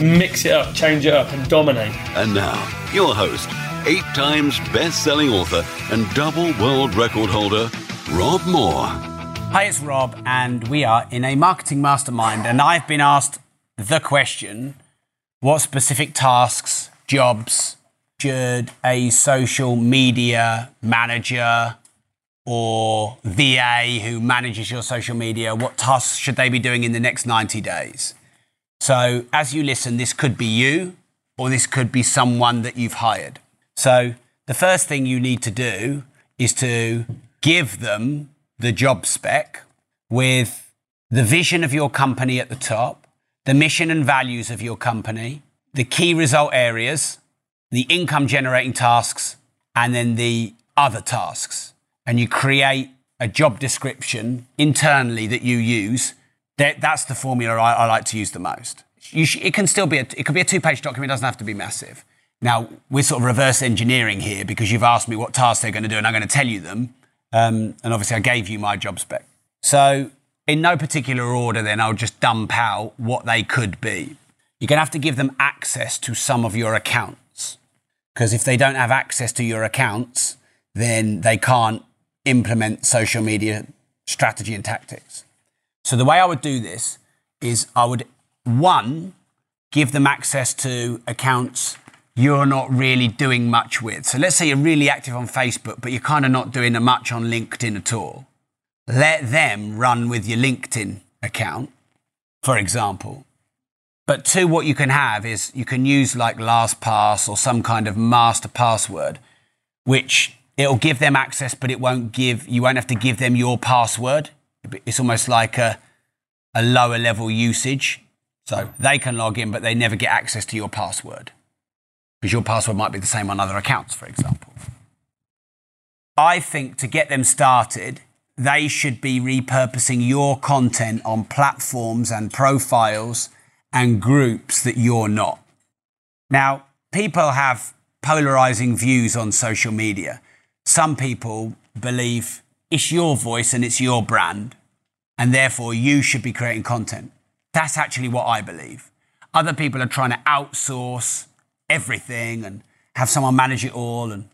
Mix it up, change it up, and dominate. And now, your host, eight times best selling author and double world record holder, Rob Moore. Hi, it's Rob, and we are in a marketing mastermind. And I've been asked the question what specific tasks, jobs should a social media manager or VA who manages your social media, what tasks should they be doing in the next 90 days? So, as you listen, this could be you or this could be someone that you've hired. So, the first thing you need to do is to give them the job spec with the vision of your company at the top, the mission and values of your company, the key result areas, the income generating tasks, and then the other tasks. And you create a job description internally that you use. That, that's the formula I, I like to use the most. Sh- it can still be a, it could be a two-page document. It doesn't have to be massive. Now we're sort of reverse engineering here because you've asked me what tasks they're going to do, and I'm going to tell you them. Um, and obviously, I gave you my job spec. So, in no particular order, then I'll just dump out what they could be. You're going to have to give them access to some of your accounts because if they don't have access to your accounts, then they can't implement social media strategy and tactics. So the way I would do this is I would one give them access to accounts you're not really doing much with. So let's say you're really active on Facebook, but you're kind of not doing much on LinkedIn at all. Let them run with your LinkedIn account, for example. But two, what you can have is you can use like LastPass or some kind of master password, which it'll give them access, but it won't give, you won't have to give them your password. It's almost like a, a lower level usage. So they can log in, but they never get access to your password because your password might be the same on other accounts, for example. I think to get them started, they should be repurposing your content on platforms and profiles and groups that you're not. Now, people have polarizing views on social media. Some people believe it's your voice and it's your brand, and therefore you should be creating content. That's actually what I believe. Other people are trying to outsource everything and have someone manage it all and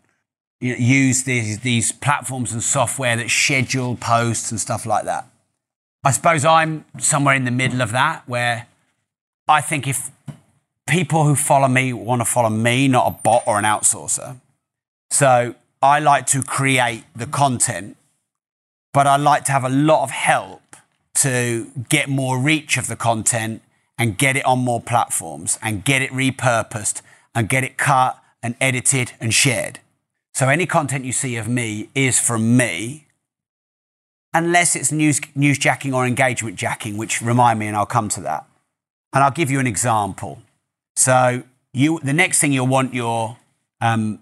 you know, use these, these platforms and software that schedule posts and stuff like that. I suppose I'm somewhere in the middle of that where I think if people who follow me want to follow me, not a bot or an outsourcer. So I like to create the content, but I like to have a lot of help to get more reach of the content and get it on more platforms and get it repurposed and get it cut and edited and shared. So any content you see of me is from me, unless it's news, news jacking or engagement jacking, which remind me, and I'll come to that. And I'll give you an example. So you, the next thing you'll want your um,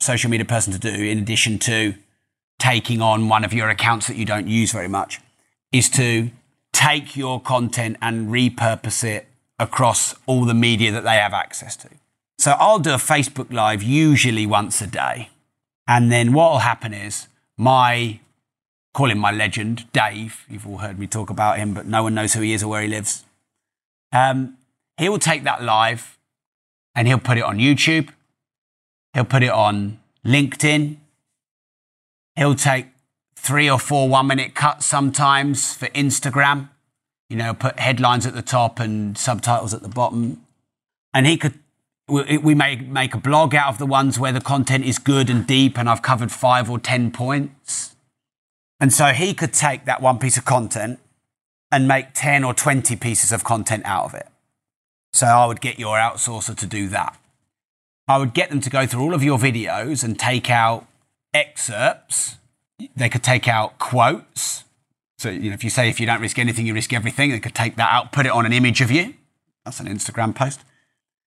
social media person to do, in addition to taking on one of your accounts that you don't use very much, is to take your content and repurpose it across all the media that they have access to. So I'll do a Facebook Live usually once a day. And then what will happen is my, call him my legend, Dave. You've all heard me talk about him, but no one knows who he is or where he lives. Um, he will take that live and he'll put it on YouTube. He'll put it on LinkedIn. He'll take three or four one minute cuts sometimes for Instagram. You know, put headlines at the top and subtitles at the bottom. And he could, we, we may make a blog out of the ones where the content is good and deep and I've covered five or 10 points. And so he could take that one piece of content and make 10 or 20 pieces of content out of it. So I would get your outsourcer to do that. I would get them to go through all of your videos and take out excerpts. They could take out quotes. So you know, if you say if you don't risk anything, you risk everything, they could take that out, put it on an image of you. That's an Instagram post.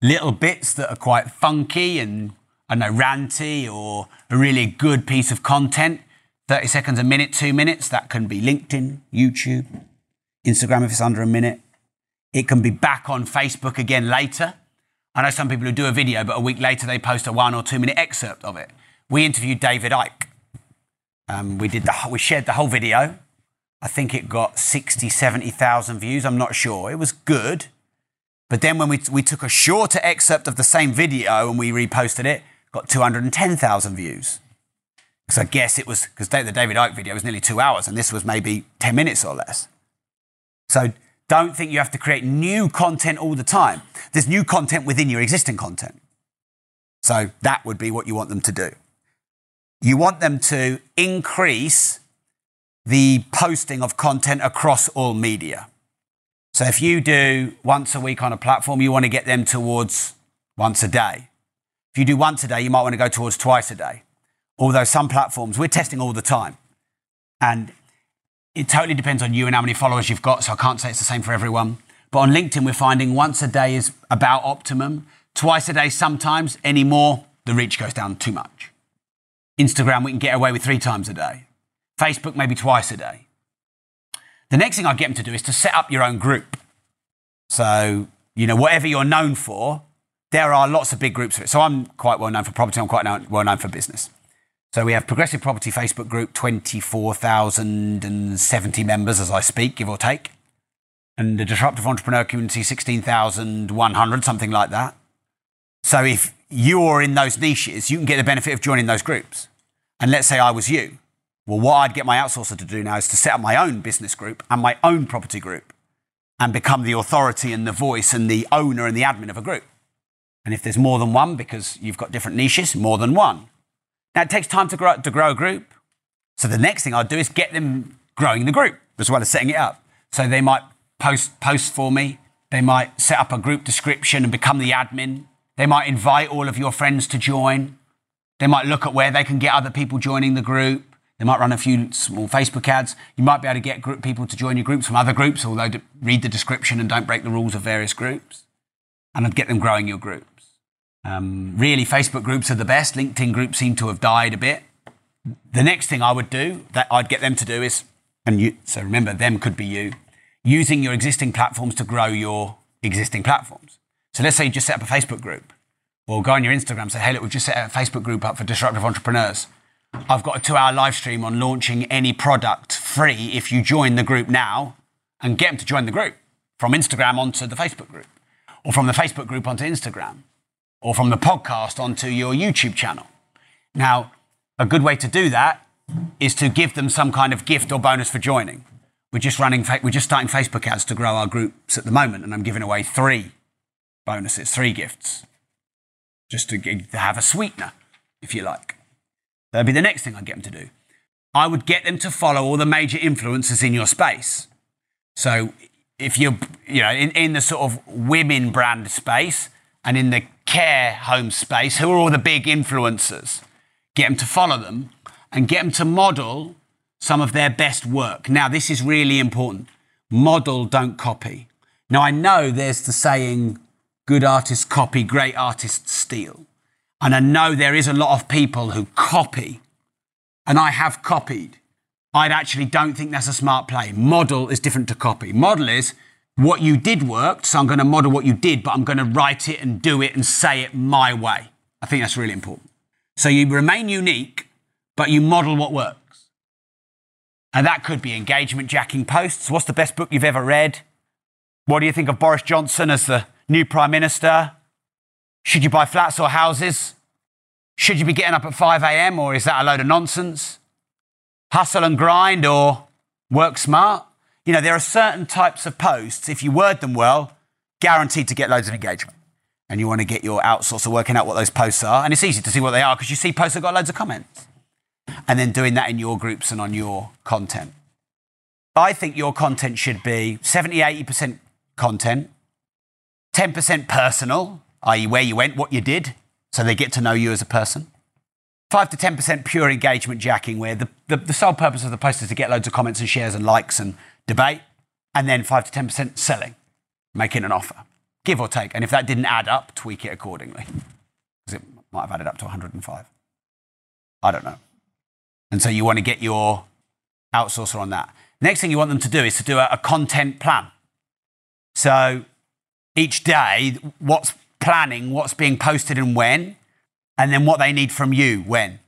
Little bits that are quite funky and, I don't know, ranty or a really good piece of content, 30 seconds, a minute, two minutes, that can be LinkedIn, YouTube, Instagram if it's under a minute. It can be back on Facebook again later. I know some people who do a video, but a week later they post a one or two minute excerpt of it. We interviewed David Icke. Um, we did the we shared the whole video. I think it got 60, 70,000 views. I'm not sure. It was good. But then when we, we took a shorter excerpt of the same video and we reposted it, got 210,000 views. Because I guess it was, because the David Icke video was nearly two hours and this was maybe 10 minutes or less. So don't think you have to create new content all the time. There's new content within your existing content. So that would be what you want them to do. You want them to increase the posting of content across all media. So if you do once a week on a platform, you want to get them towards once a day. If you do once a day, you might want to go towards twice a day. Although some platforms, we're testing all the time. And it totally depends on you and how many followers you've got, so I can't say it's the same for everyone. But on LinkedIn, we're finding once a day is about optimum. Twice a day, sometimes, any more, the reach goes down too much. Instagram, we can get away with three times a day. Facebook, maybe twice a day. The next thing I get them to do is to set up your own group. So, you know, whatever you're known for, there are lots of big groups of it. So I'm quite well known for property, I'm quite well known for business. So we have Progressive Property Facebook group, 24,070 members as I speak, give or take. And the Disruptive Entrepreneur Community, 16,100, something like that. So if you're in those niches, you can get the benefit of joining those groups. And let's say I was you. Well, what I'd get my outsourcer to do now is to set up my own business group and my own property group and become the authority and the voice and the owner and the admin of a group. And if there's more than one, because you've got different niches, more than one. Now, it takes time to grow, to grow a group. So the next thing I'd do is get them growing the group as well as setting it up. So they might post posts for me. They might set up a group description and become the admin. They might invite all of your friends to join. They might look at where they can get other people joining the group. They might run a few small Facebook ads. You might be able to get group people to join your groups from other groups, although read the description and don't break the rules of various groups. And get them growing your groups. Um, really, Facebook groups are the best. LinkedIn groups seem to have died a bit. The next thing I would do that I'd get them to do is, and you, so remember, them could be you, using your existing platforms to grow your existing platforms. So let's say you just set up a Facebook group, or go on your Instagram and say, hey, look, we've just set a Facebook group up for disruptive entrepreneurs. I've got a two hour live stream on launching any product free if you join the group now and get them to join the group from Instagram onto the Facebook group, or from the Facebook group onto Instagram, or from the podcast onto your YouTube channel. Now, a good way to do that is to give them some kind of gift or bonus for joining. We're just running, we're just starting Facebook ads to grow our groups at the moment, and I'm giving away three bonuses, three gifts, just to, have a sweetener, if you like. That'd be the next thing I'd get them to do. I would get them to follow all the major influencers in your space. So if you're, you know, in, in the sort of women brand space and in the care home space, who are all the big influencers? Get them to follow them and get them to model some of their best work. Now, this is really important. Model, don't copy. Now, I know there's the saying, good artists copy, great artists steal. And I know there is a lot of people who copy, and I have copied. I actually don't think that's a smart play. Model is different to copy. Model is what you did worked, so I'm going to model what you did, but I'm going to write it and do it and say it my way. I think that's really important. So you remain unique, but you model what works. And that could be engagement jacking posts. What's the best book you've ever read? What do you think of Boris Johnson as the new Prime Minister? Should you buy flats or houses? Should you be getting up at 5 a.m. or is that a load of nonsense? Hustle and grind or work smart? You know, there are certain types of posts, if you word them well, guaranteed to get loads of engagement. And you want to get your outsourcer working out what those posts are. And it's easy to see what they are because you see posts that got loads of comments. And then doing that in your groups and on your content. I think your content should be 70, 80% content, 10% personal, i.e., where you went, what you did, so they get to know you as a person. 5 to 10% pure engagement jacking, where the, the, the, sole purpose of the post is to get loads of comments and shares and likes and debate. And then 5 to 10% selling, making an offer. give or take. And if that didn't add up, tweak it accordingly. Because it might have added up to 105. I don't know. And so you want to get your outsourcer on that. Next thing you want them to do is to do a, a content plan. So each day, what's planning, what's being posted and when, and then what they need from you when.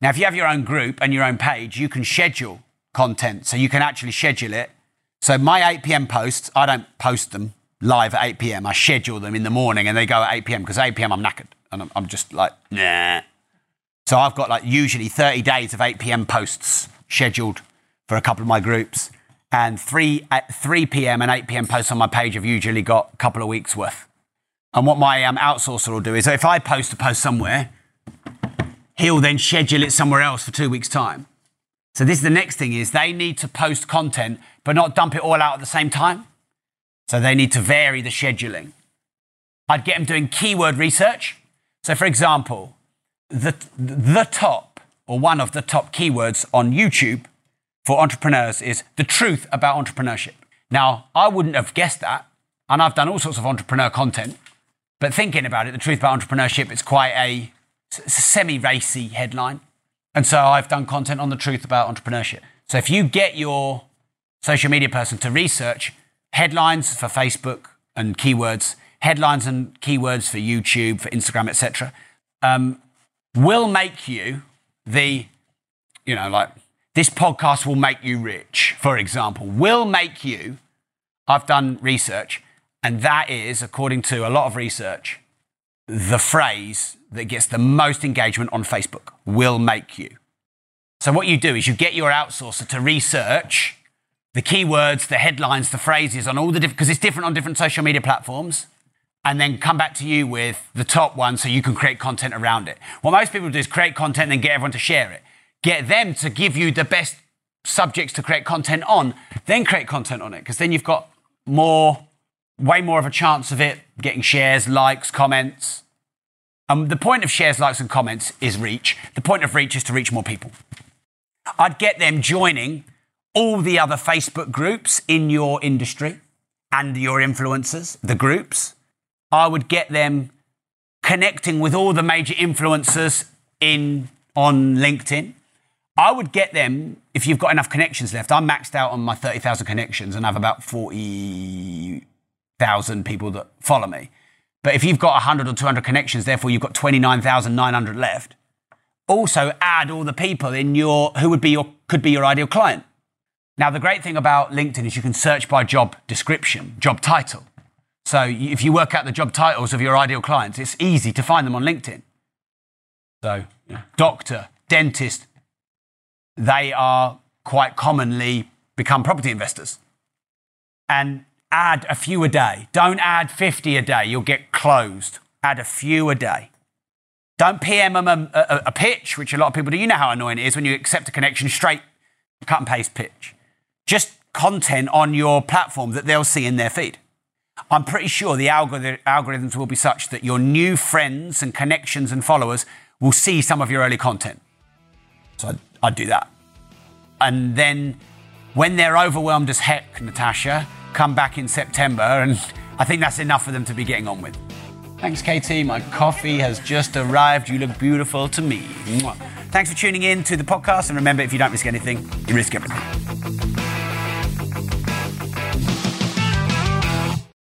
Now, if you have your own group and your own page, you can schedule content. So you can actually schedule it. So my 8 p.m. posts, I don't post them live at 8 p.m. I schedule them in the morning and they go at 8 p.m. because 8 p.m. I'm knackered and I'm, just like, nah. So I've got like usually 30 days of 8 p.m. posts scheduled for a couple of my groups. And 3, at 3 p.m. and 8 p.m. posts on my page have usually got a couple of weeks worth. And what my um, outsourcer will do is if I post a post somewhere, he'll then schedule it somewhere else for two weeks' time. So this is the next thing is they need to post content, but not dump it all out at the same time. So they need to vary the scheduling. I'd get them doing keyword research. So for example, the, the top or one of the top keywords on YouTube for entrepreneurs is the truth about entrepreneurship. Now, I wouldn't have guessed that, and I've done all sorts of entrepreneur content, but thinking about it, the truth about entrepreneurship, it's quite a, a semi racy headline. And so I've done content on the truth about entrepreneurship. So if you get your social media person to research headlines for Facebook and keywords, headlines and keywords for YouTube, for Instagram, etc., um, will make you the, you know, like this podcast will make you rich, for example, will make you. I've done research, and that is, according to a lot of research, the phrase that gets the most engagement on Facebook will make you. So, what you do is you get your outsourcer to research the keywords, the headlines, the phrases on all the different, because it's different on different social media platforms, and then come back to you with the top one so you can create content around it. What most people do is create content and then get everyone to share it get them to give you the best subjects to create content on, then create content on it, because then you've got more, way more of a chance of it getting shares, likes, comments. Um, the point of shares, likes, and comments is reach. The point of reach is to reach more people. I'd get them joining all the other Facebook groups in your industry and your influencers, the groups. I would get them connecting with all the major influencers in on LinkedIn. I would get them if you've got enough connections left. I'm maxed out on my 30,000 connections and I have about 40,000 people that follow me. But if you've got 100 or 200 connections, therefore you've got 29,900 left. Also add all the people in your who would be your could be your ideal client. Now the great thing about LinkedIn is you can search by job description, job title. So if you work out the job titles of your ideal clients, it's easy to find them on LinkedIn. So, doctor, dentist, they are quite commonly become property investors. And add a few a day. Don't add 50 a day, you'll get closed. Add a few a day. Don't PM them a, a, a, pitch, which a lot of people do. You know how annoying it is when you accept a connection straight, cut and paste pitch. Just content on your platform that they'll see in their feed. I'm pretty sure the algorithms will be such that your new friends and connections and followers will see some of your early content. So I'd do that. And then when they're overwhelmed as heck, Natasha, come back in September, and I think that's enough for them to be getting on with. Thanks, KT. My coffee has just arrived. You look beautiful to me. Thanks for tuning in to the podcast. And remember, if you don't risk anything, you risk everything.